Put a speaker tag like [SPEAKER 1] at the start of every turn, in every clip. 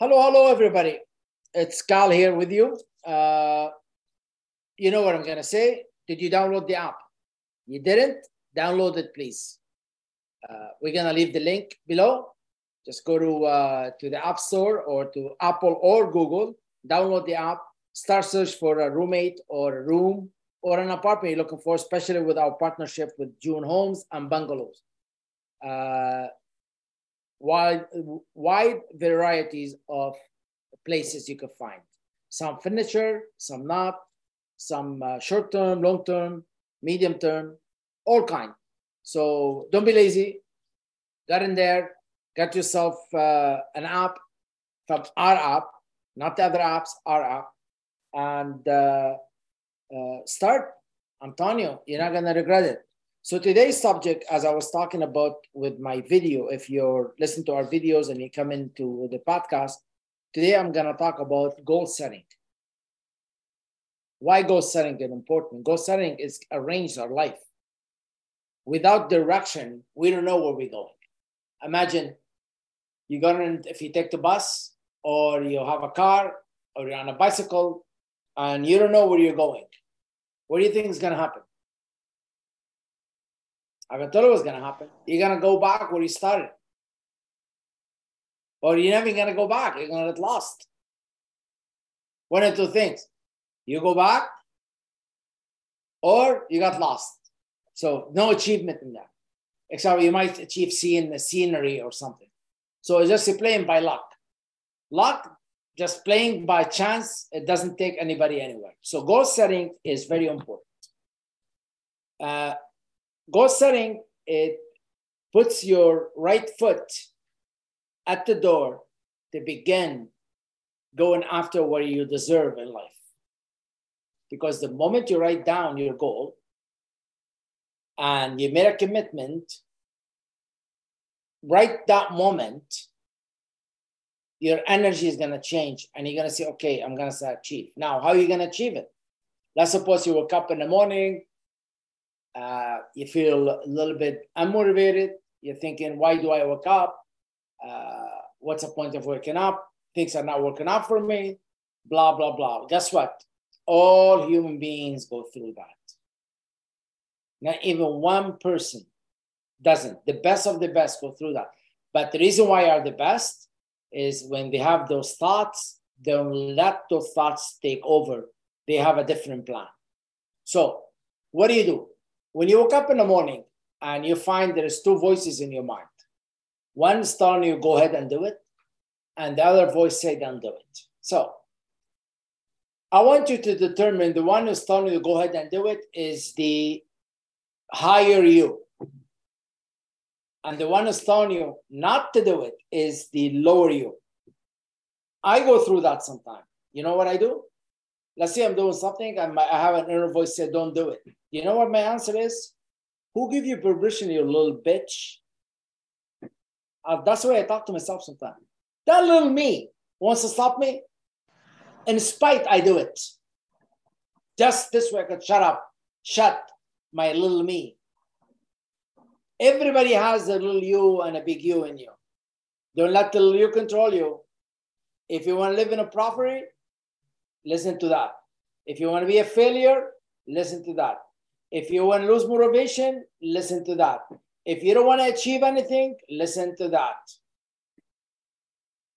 [SPEAKER 1] Hello, hello, everybody. It's Cal here with you. Uh, you know what I'm going to say. Did you download the app? You didn't? Download it, please. Uh, we're going to leave the link below. Just go to, uh, to the App Store or to Apple or Google, download the app, start search for a roommate or a room or an apartment you're looking for, especially with our partnership with June Homes and Bungalows. Wide, wide varieties of places you can find. Some furniture, some not, some uh, short term, long term, medium term, all kind. So don't be lazy. Get in there, get yourself uh, an app from our app, not the other apps, our app, and uh, uh start. Antonio, you're not gonna regret it. So today's subject, as I was talking about with my video, if you're listening to our videos and you come into the podcast, today I'm gonna talk about goal setting. Why goal setting is important? Goal setting is arrange our life. Without direction, we don't know where we're going. Imagine you go in, if you take the bus or you have a car or you're on a bicycle and you don't know where you're going. What do you think is gonna happen? I thought it was going to happen. You're going to go back where you started. Or you're never going to go back. You're going to get lost. One of two things. You go back or you got lost. So no achievement in that. Except you might achieve seeing the scenery or something. So it's just playing by luck. Luck, just playing by chance, it doesn't take anybody anywhere. So goal setting is very important. Uh, goal setting, it puts your right foot at the door to begin going after what you deserve in life. Because the moment you write down your goal and you made a commitment, right that moment, your energy is going to change and you're going to say, okay, I'm going to achieve. Now, how are you going to achieve it? Let's suppose you woke up in the morning, uh, you feel a little bit unmotivated. You're thinking, why do I wake up? Uh, what's the point of waking up? Things are not working out for me. Blah, blah, blah. Guess what? All human beings go through that. Not even one person doesn't. The best of the best go through that. But the reason why are the best is when they have those thoughts, don't let those thoughts take over. They have a different plan. So, what do you do? When you wake up in the morning and you find there's two voices in your mind, one is telling you go ahead and do it, and the other voice say don't do it. So I want you to determine the one who's telling you go ahead and do it is the higher you. And the one who's telling you not to do it is the lower you. I go through that sometimes. You know what I do? Let's say I'm doing something I have an inner voice say, don't do it. You know what my answer is? Who give you permission, you little bitch? Uh, that's the way I talk to myself sometimes. That little me wants to stop me. In spite, I do it. Just this way I can shut up, shut my little me. Everybody has a little you and a big you in you. Don't let the little you control you. If you want to live in a property, listen to that. If you want to be a failure, listen to that. If you want to lose motivation, listen to that. If you don't want to achieve anything, listen to that.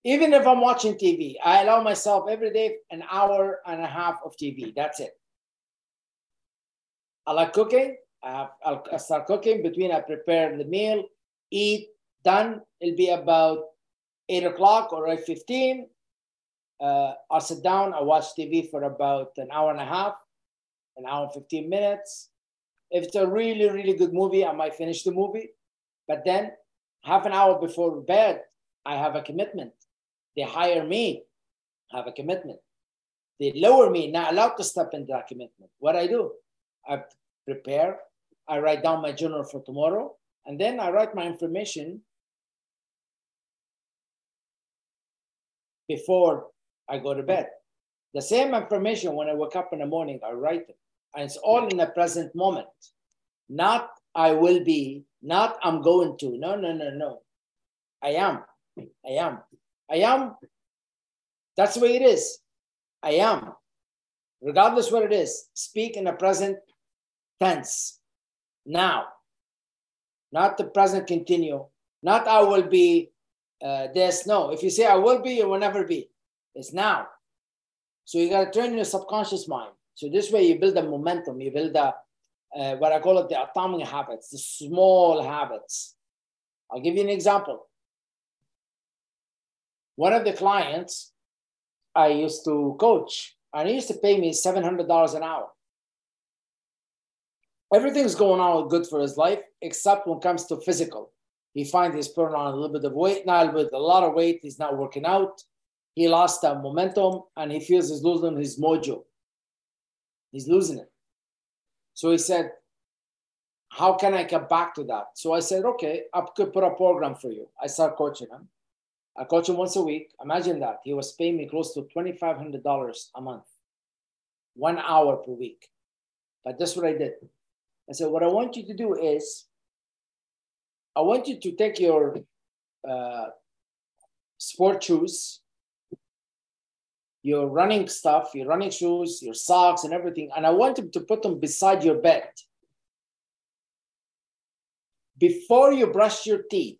[SPEAKER 1] Even if I'm watching TV, I allow myself every day an hour and a half of TV. That's it. I like cooking. I will start cooking between I prepare the meal, eat, done. It'll be about eight o'clock or eight fifteen. Uh, I'll sit down. I watch TV for about an hour and a half, an hour and fifteen minutes. If it's a really, really good movie, I might finish the movie. But then half an hour before bed, I have a commitment. They hire me, have a commitment. They lower me, not allowed to step into that commitment. What I do, I prepare, I write down my journal for tomorrow, and then I write my information before I go to bed. The same information when I wake up in the morning, I write it. And it's all in the present moment. Not I will be, not I'm going to. No, no, no, no. I am. I am. I am That's the way it is. I am. Regardless what it is, speak in the present tense. Now. Not the present continue. Not I will be uh, this. No. If you say I will be, it will never be. It's now. So you got to train your subconscious mind. So this way you build a momentum. You build a uh, what I call it the atomic habits, the small habits. I'll give you an example. One of the clients I used to coach, and he used to pay me $700 an hour. Everything's going on good for his life, except when it comes to physical. He finds he's putting on a little bit of weight now, with a lot of weight. He's not working out. He lost that momentum, and he feels he's losing his mojo. He's losing it. So he said, How can I get back to that? So I said, Okay, I could put a program for you. I start coaching him. I coach him once a week. Imagine that. He was paying me close to $2,500 a month, one hour per week. But that's what I did. I said, What I want you to do is, I want you to take your uh, sport shoes, your running stuff, your running shoes, your socks, and everything. And I want you to put them beside your bed. Before you brush your teeth,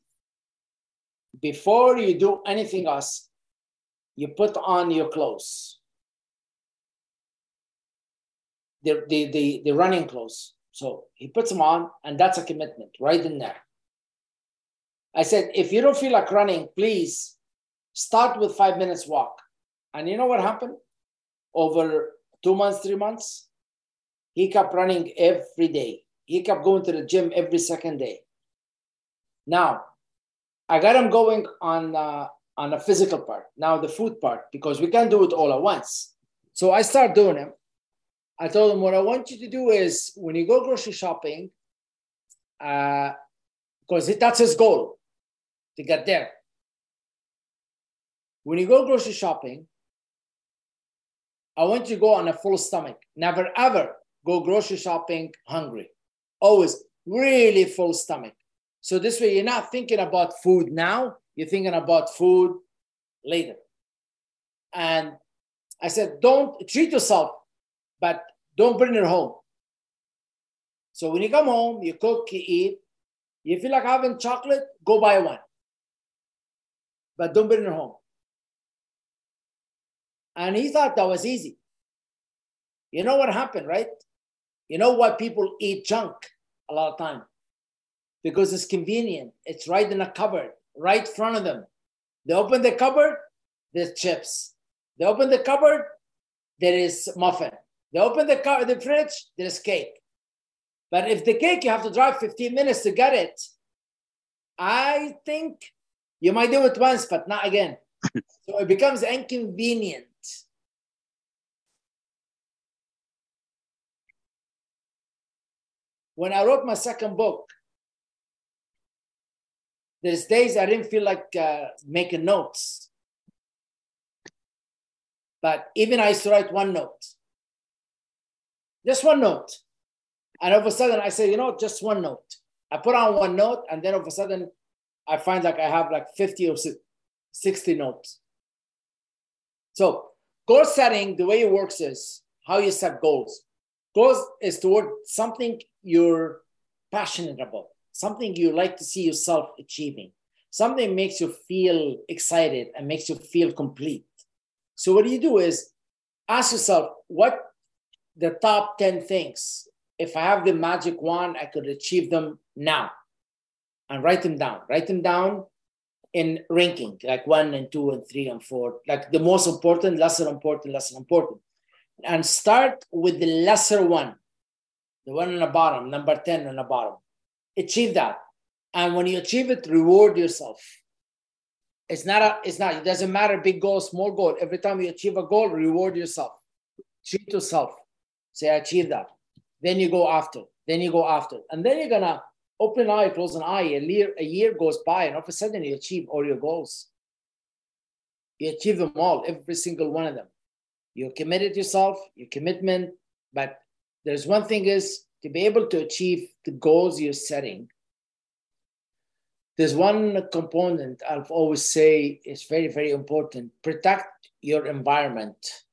[SPEAKER 1] before you do anything else, you put on your clothes. The, the, the, the running clothes. So he puts them on, and that's a commitment right in there. I said, if you don't feel like running, please start with five minutes walk. And you know what happened? Over two months, three months, he kept running every day. He kept going to the gym every second day. Now, I got him going on uh, on the physical part. Now the food part because we can't do it all at once. So I start doing him. I told him what I want you to do is when you go grocery shopping, because uh, that's his goal to get there. When you go grocery shopping, I want you to go on a full stomach. Never ever go grocery shopping hungry. Always really full stomach. So this way you're not thinking about food now, you're thinking about food later. And I said, don't treat yourself, but don't bring it home. So when you come home, you cook, you eat. You feel like having chocolate, go buy one. But don't bring it home. And he thought that was easy. You know what happened, right? You know why people eat junk a lot of time? Because it's convenient. It's right in a cupboard, right in front of them. They open the cupboard, there's chips. They open the cupboard, there is muffin. They open the car, the fridge, there's cake. But if the cake you have to drive 15 minutes to get it, I think you might do it once, but not again. so it becomes inconvenient. When I wrote my second book, there's days I didn't feel like uh, making notes. But even I used to write one note. Just one note. And all of a sudden I say, you know, just one note. I put on one note, and then all of a sudden I find like I have like 50 or 60 notes. So goal setting, the way it works is how you set goals. Goals is toward something you're passionate about, something you like to see yourself achieving, something makes you feel excited and makes you feel complete. So what you do is ask yourself, what the top 10 things, if I have the magic wand, I could achieve them now and write them down. Write them down in ranking, like one and two and three and four, like the most important, lesser important, lesser important. And start with the lesser one, the one on the bottom, number 10 on the bottom. Achieve that. And when you achieve it, reward yourself. It's not a, it's not, it doesn't matter big goal, small goal. Every time you achieve a goal, reward yourself. Treat yourself. Say, I achieved that. Then you go after. Then you go after. And then you're gonna open an eye, close an eye. A year, a year goes by, and all of a sudden you achieve all your goals. You achieve them all, every single one of them. You committed yourself, your commitment, but there's one thing is to be able to achieve the goals you're setting. there's one component I'll always say is very, very important. Protect your environment.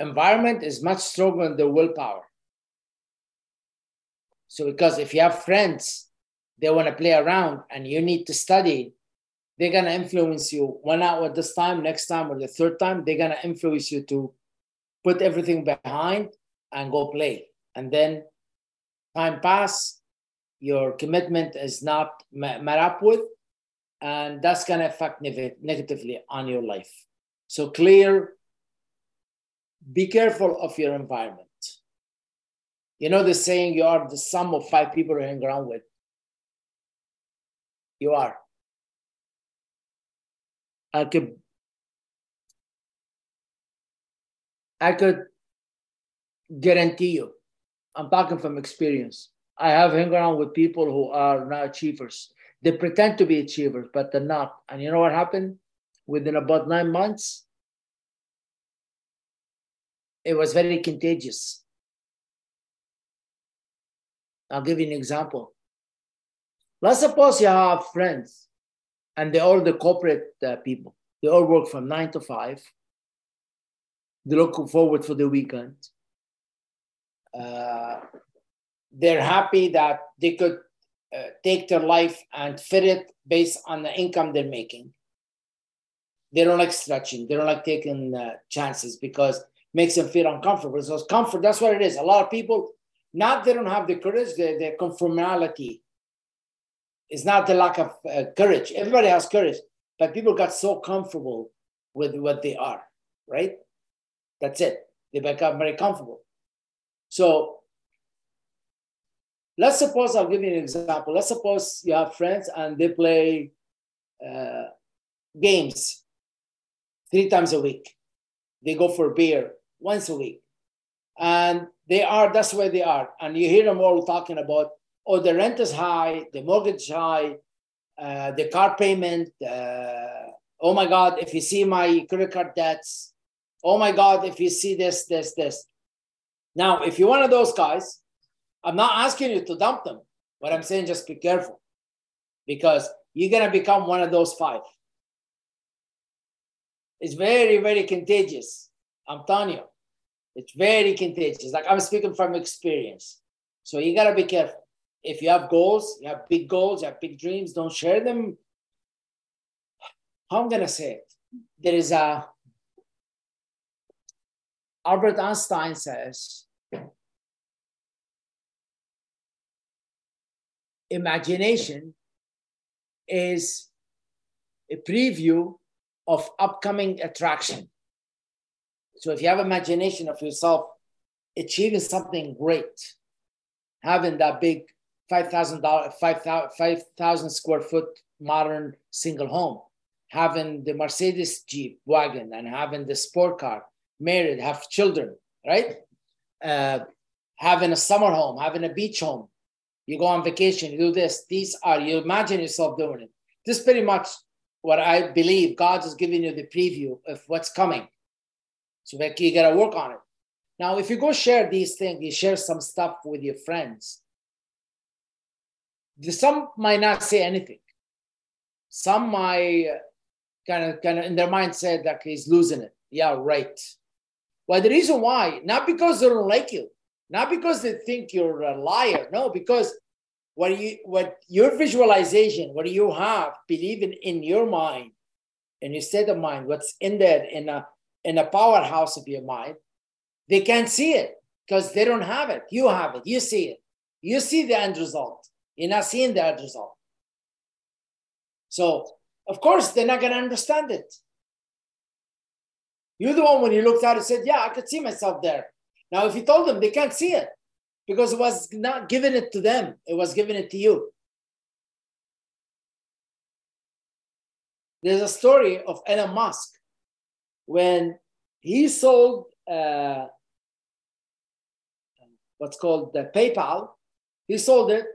[SPEAKER 1] Environment is much stronger than the willpower. So, because if you have friends, they want to play around and you need to study, they're going to influence you one hour this time, next time, or the third time. They're going to influence you to put everything behind and go play. And then time pass, your commitment is not met up with, and that's going to affect negatively on your life. So clear, be careful of your environment. You know the saying, you are the sum of five people you hang around with. You are. I could I could guarantee you, I'm talking from experience. I have hung around with people who are not achievers. They pretend to be achievers, but they're not. And you know what happened? Within about nine months, it was very contagious. I'll give you an example. Let's suppose you have friends and they're all the corporate uh, people. They all work from nine to five. Looking forward for the weekend. Uh, they're happy that they could uh, take their life and fit it based on the income they're making. They don't like stretching. They don't like taking uh, chances because makes them feel uncomfortable. So comfort, that's what it is. A lot of people, not they don't have the courage, their, their conformality is not the lack of uh, courage. Everybody has courage, but people got so comfortable with what they are, right? That's it. They become very comfortable. So let's suppose I'll give you an example. Let's suppose you have friends and they play uh, games three times a week. They go for beer once a week. And they are, that's where they are. And you hear them all talking about, oh, the rent is high, the mortgage high, uh, the car payment. Uh, oh my God, if you see my credit card debts. Oh my God, if you see this, this, this. Now, if you're one of those guys, I'm not asking you to dump them. What I'm saying, just be careful because you're going to become one of those five. It's very, very contagious. I'm telling you, it's very contagious. Like I'm speaking from experience. So you got to be careful. If you have goals, you have big goals, you have big dreams, don't share them. How I'm going to say it? There is a, Albert Einstein says, imagination is a preview of upcoming attraction. So if you have imagination of yourself achieving something great, having that big five thousand dollar five thousand square foot modern single home, having the Mercedes Jeep wagon, and having the sport car, married, have children, right? Uh, having a summer home, having a beach home, you go on vacation, you do this. These are, you imagine yourself doing it. This is pretty much what I believe God is giving you the preview of what's coming. So you got to work on it. Now, if you go share these things, you share some stuff with your friends. Some might not say anything. Some might kind of, kind of in their mind said that he's losing it. Yeah, right. Well, the reason why, not because they don't like you, not because they think you're a liar no because what you what your visualization what you have believing in your mind in your state of mind what's in there in a in a powerhouse of your mind they can't see it because they don't have it. You have it. You see it. You see the end result. You're not seeing the end result. So of course they're not to understand it you're the one when you looked at it said yeah i could see myself there now, if you told them, they can't see it because it was not given it to them, it was given it to you. There's a story of Elon Musk when he sold uh, what's called the PayPal. He sold it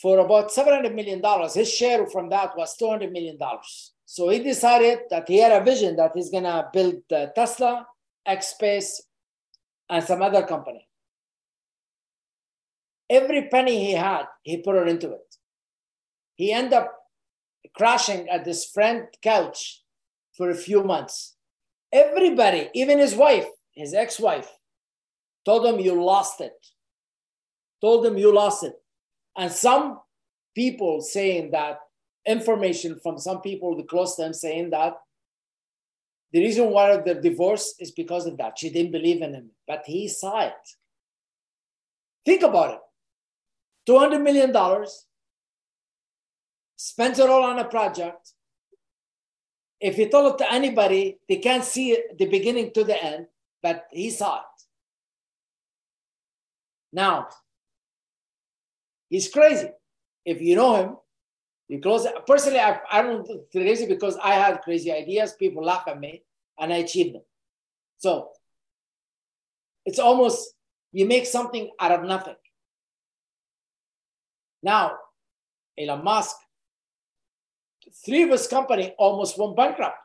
[SPEAKER 1] for about $700 million. His share from that was $200 million. So he decided that he had a vision that he's going to build Tesla, X Space, and some other company. Every penny he had, he put it into it. He ended up crashing at this friend couch for a few months. Everybody, even his wife, his ex-wife, told him you lost it. Told him you lost it. And some people saying that information from some people close to him saying that the reason why the divorce is because of that. She didn't believe in him, but he saw it. Think about it. $200 million, spent it all on a project. If you tell it to anybody, they can't see it, the beginning to the end, but he saw it. Now, he's crazy. If you know him, it. Personally, I, I don't crazy because I had crazy ideas. People laugh at me, and I achieve them. So it's almost you make something out of nothing. Now, Elon Musk, three of his company almost went bankrupt.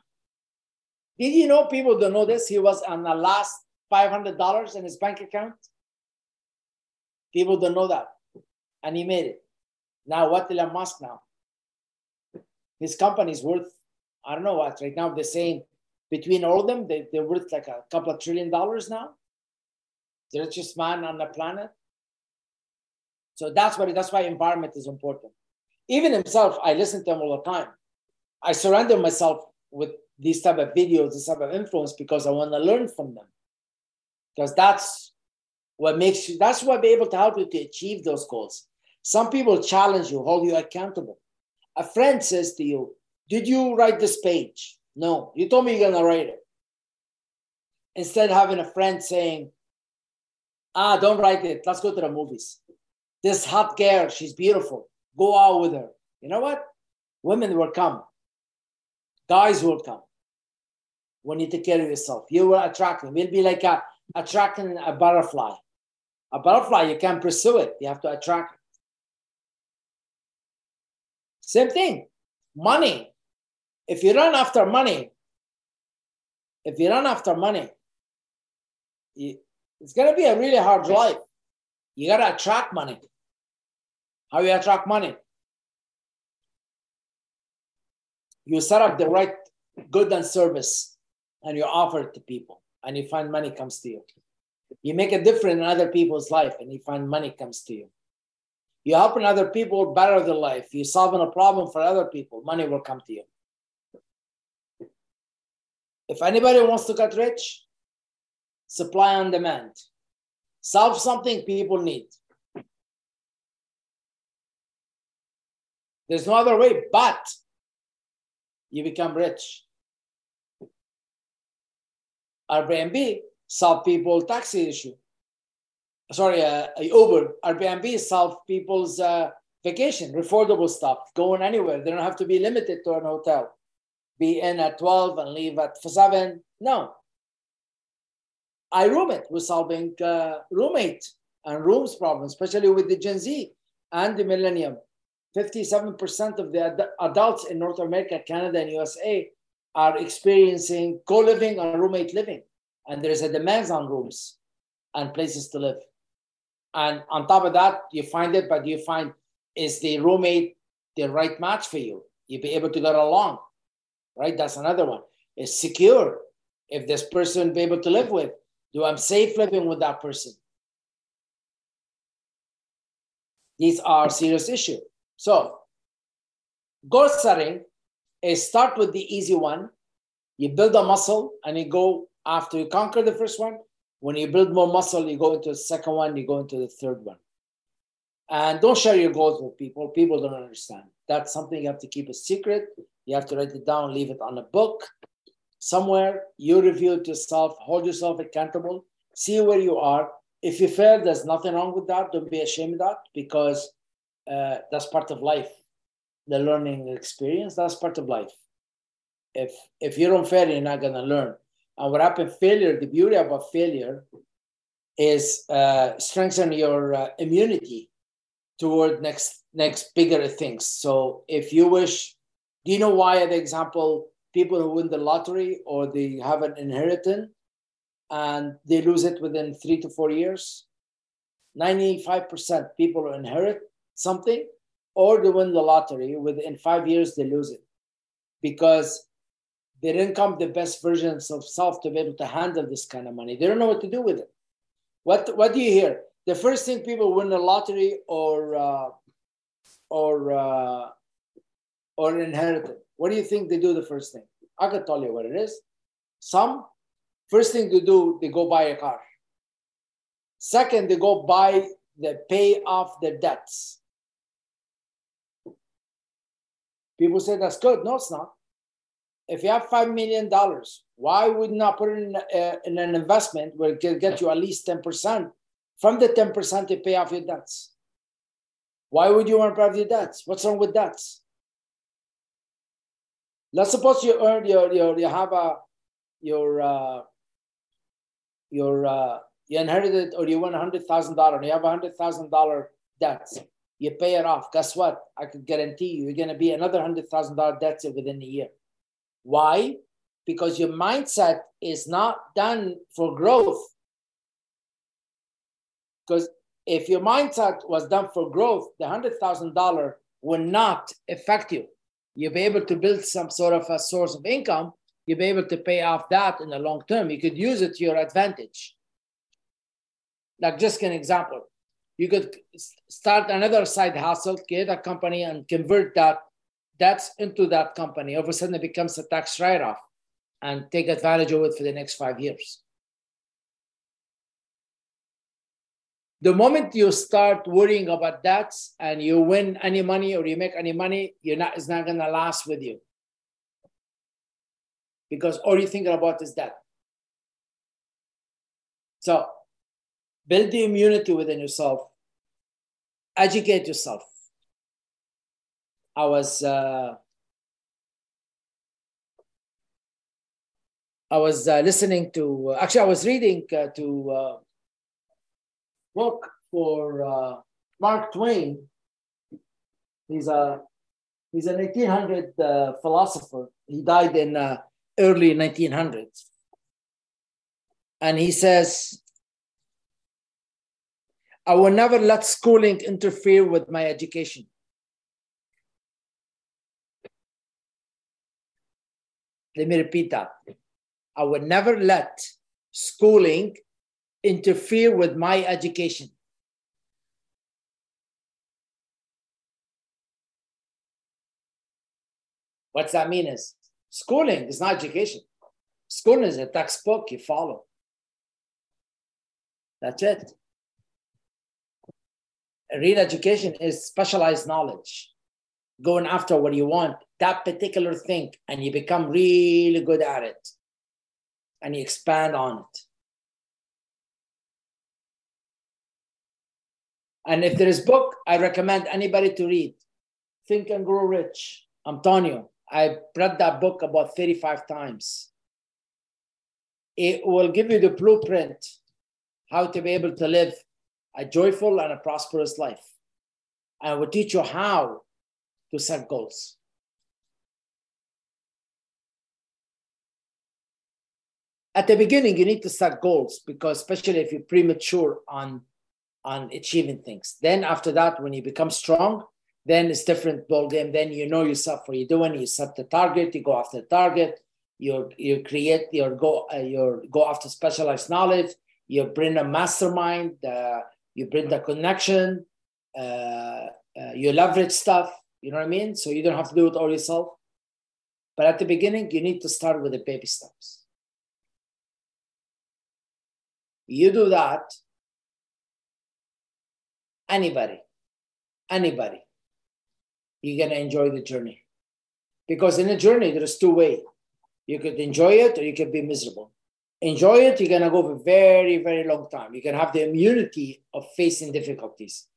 [SPEAKER 1] Did you know people don't know this? He was on the last $500 in his bank account. People don't know that. And he made it. Now, what Elon Musk now? His company is worth, I don't know what, right now they're saying between all of them, they, they're worth like a couple of trillion dollars now. The richest man on the planet. So that's what that's why environment is important. Even himself, I listen to him all the time. I surrender myself with these type of videos, this type of influence because I want to learn from them. Because that's what makes you, that's what be able to help you to achieve those goals. Some people challenge you, hold you accountable. A friend says to you, Did you write this page? No, you told me you're gonna write it. Instead of having a friend saying, Ah, don't write it, let's go to the movies. This hot girl, she's beautiful. Go out with her. You know what? Women will come, guys will come when you take care of yourself. You will attract them. You'll be like a, attracting a butterfly. A butterfly, you can't pursue it, you have to attract it. Same thing. Money. If you run after money, if you run after money, it's going to be a really hard life. You got to attract money. How you attract money? You set up the right good and service and you offer it to people and you find money comes to you. You make a difference in other people's life and you find money comes to you. You're helping other people better their life. You're solving a problem for other people. Money will come to you. If anybody wants to get rich, supply and demand. Solve something people need. There's no other way but you become rich. Airbnb solve people taxi issue. Sorry, uh, Uber, Airbnb solve people's uh, vacation, affordable stuff, going anywhere. They don't have to be limited to an hotel. Be in at 12 and leave at 7. No, iRoommate was solving uh, roommate and rooms problems, especially with the Gen Z and the millennium. 57% of the ad- adults in North America, Canada, and USA are experiencing co-living or roommate living. And there's a demand on rooms and places to live. And on top of that, you find it, but you find is the roommate the right match for you? You be able to get along, right? That's another one. It's secure. If this person be able to live with, do I'm safe living with that person? These are serious issues. So, goal setting is start with the easy one. You build a muscle and you go after you conquer the first one. When you build more muscle, you go into the second one, you go into the third one. And don't share your goals with people. People don't understand. That's something you have to keep a secret. You have to write it down, leave it on a book somewhere. You review it yourself, hold yourself accountable, see where you are. If you fail, there's nothing wrong with that. Don't be ashamed of that because uh, that's part of life. The learning experience, that's part of life. If if you don't fail, you're not gonna learn. And what happened? Failure. The beauty about failure is uh, strengthen your uh, immunity toward next next bigger things. So if you wish, do you know why? The example: people who win the lottery or they have an inheritance and they lose it within three to four years. 95% people inherit something or they win the lottery within five years they lose it because they didn't come the best versions of self to be able to handle this kind of money. They don't know what to do with it. What what do you hear? The first thing people win the lottery or uh, or uh, or inherited. What do you think they do the first thing? I can tell you what it is. Some first thing to do they go buy a car. Second they go buy the pay off their debts. People say that's good. No, it's not. If you have $5 million, why would not put it in, uh, in an investment where it can get you at least 10%? From the 10% to pay off your debts. Why would you want to pay off your debts? What's wrong with debts? Let's suppose you earn your, your you have a your uh, your uh, you inherited or you won hundred thousand dollar and you have a hundred thousand dollar debts you pay it off. Guess what? I could guarantee you, you're going to be another hundred thousand dollar debt within a year. Why? Because your mindset is not done for growth. Because if your mindset was done for growth, the hundred thousand dollar will not affect you. You'll be able to build some sort of a source of income. You'll be able to pay off that in the long term. You could use it to your advantage. Like just an example you could start another side hustle, create a company, and convert that that's into that company. All of a sudden, it becomes a tax write-off, and take advantage of it for the next five years. The moment you start worrying about that and you win any money or you make any money, you're not it's not gonna last with you. Because all you're thinking about is that. So build the immunity within yourself, educate yourself. I was uh, I was uh, listening to actually I was reading uh, to uh, book for uh, Mark Twain. He's a he's an 1800 uh, philosopher. He died in uh, early 1900s, and he says I will never let schooling interfere with my education. Let me repeat that. I will never let schooling interfere with my education. What's that mean is schooling is not education. Schooling is a textbook you follow. That's it real education is specialized knowledge going after what you want that particular thing and you become really good at it and you expand on it and if there is book i recommend anybody to read think and grow rich telling i read that book about 35 times it will give you the blueprint how to be able to live a joyful and a prosperous life. I will teach you how to set goals. At the beginning, you need to set goals because, especially if you're premature on, on achieving things. Then, after that, when you become strong, then it's different ball game. Then you know yourself what you're doing. You set the target. You go after the target. You you create your go uh, your go after specialized knowledge. You bring a mastermind. Uh, you bring the connection, uh, uh, you leverage stuff, you know what I mean? So you don't have to do it all yourself. But at the beginning, you need to start with the baby steps. You do that, anybody, anybody, you're to enjoy the journey. Because in a journey, there's two ways. You could enjoy it or you could be miserable enjoy it, you're gonna go for a very, very long time. You can have the immunity of facing difficulties.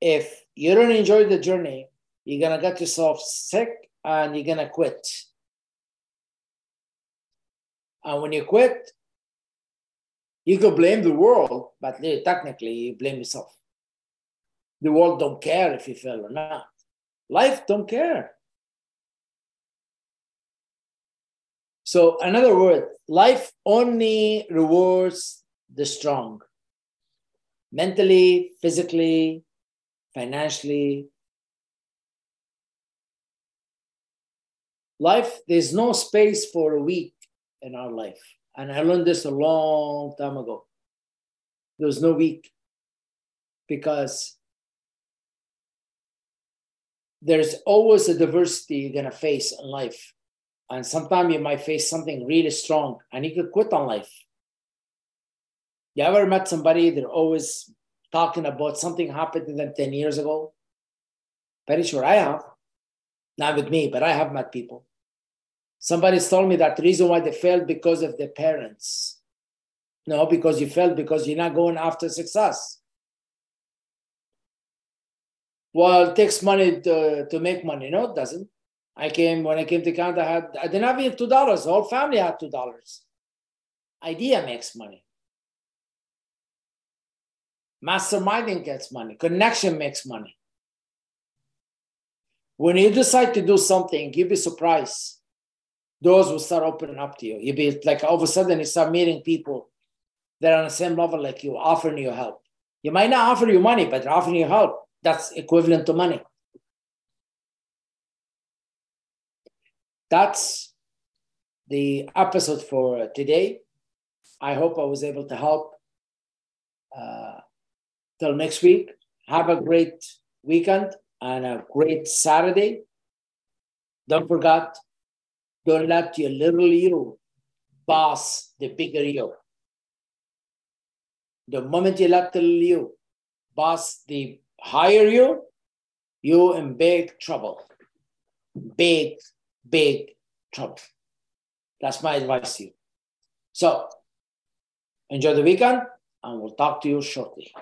[SPEAKER 1] If you don't enjoy the journey, you're gonna get yourself sick and you're gonna quit. And when you quit, you could blame the world, but technically you blame yourself. The world don't care if you fail or not. Life don't care. So, another word, life only rewards the strong. mentally, physically, financially. Life, there's no space for a weak in our life. And I learned this a long time ago. There's no weak because there's always a diversity you're going to face in life. And sometimes you might face something really strong and you could quit on life. You ever met somebody, they're always talking about something happened to them 10 years ago? Very sure I have. Not with me, but I have met people. Somebody's told me that reason why they failed because of their parents. No, because you failed because you're not going after success. Well, it takes money to, to make money. No, it doesn't. I came when I came to Canada. I had I didn't have even two dollars. The whole family had two dollars. Idea makes money. Masterminding gets money. Connection makes money. When you decide to do something, you'll be surprised. Doors will start opening up to you. You'll be like all of a sudden you start meeting people that are on the same level like you, offering you help. You might not offer you money, but offering you help. That's equivalent to money. That's the episode for today. I hope I was able to help. Uh, till next week, have a great weekend and a great Saturday. Don't forget, don't let your little you boss the bigger you. The moment you let the little you boss the higher you, you in big trouble. Big, big trouble. That's my advice to you. So enjoy the weekend and we'll talk to you shortly.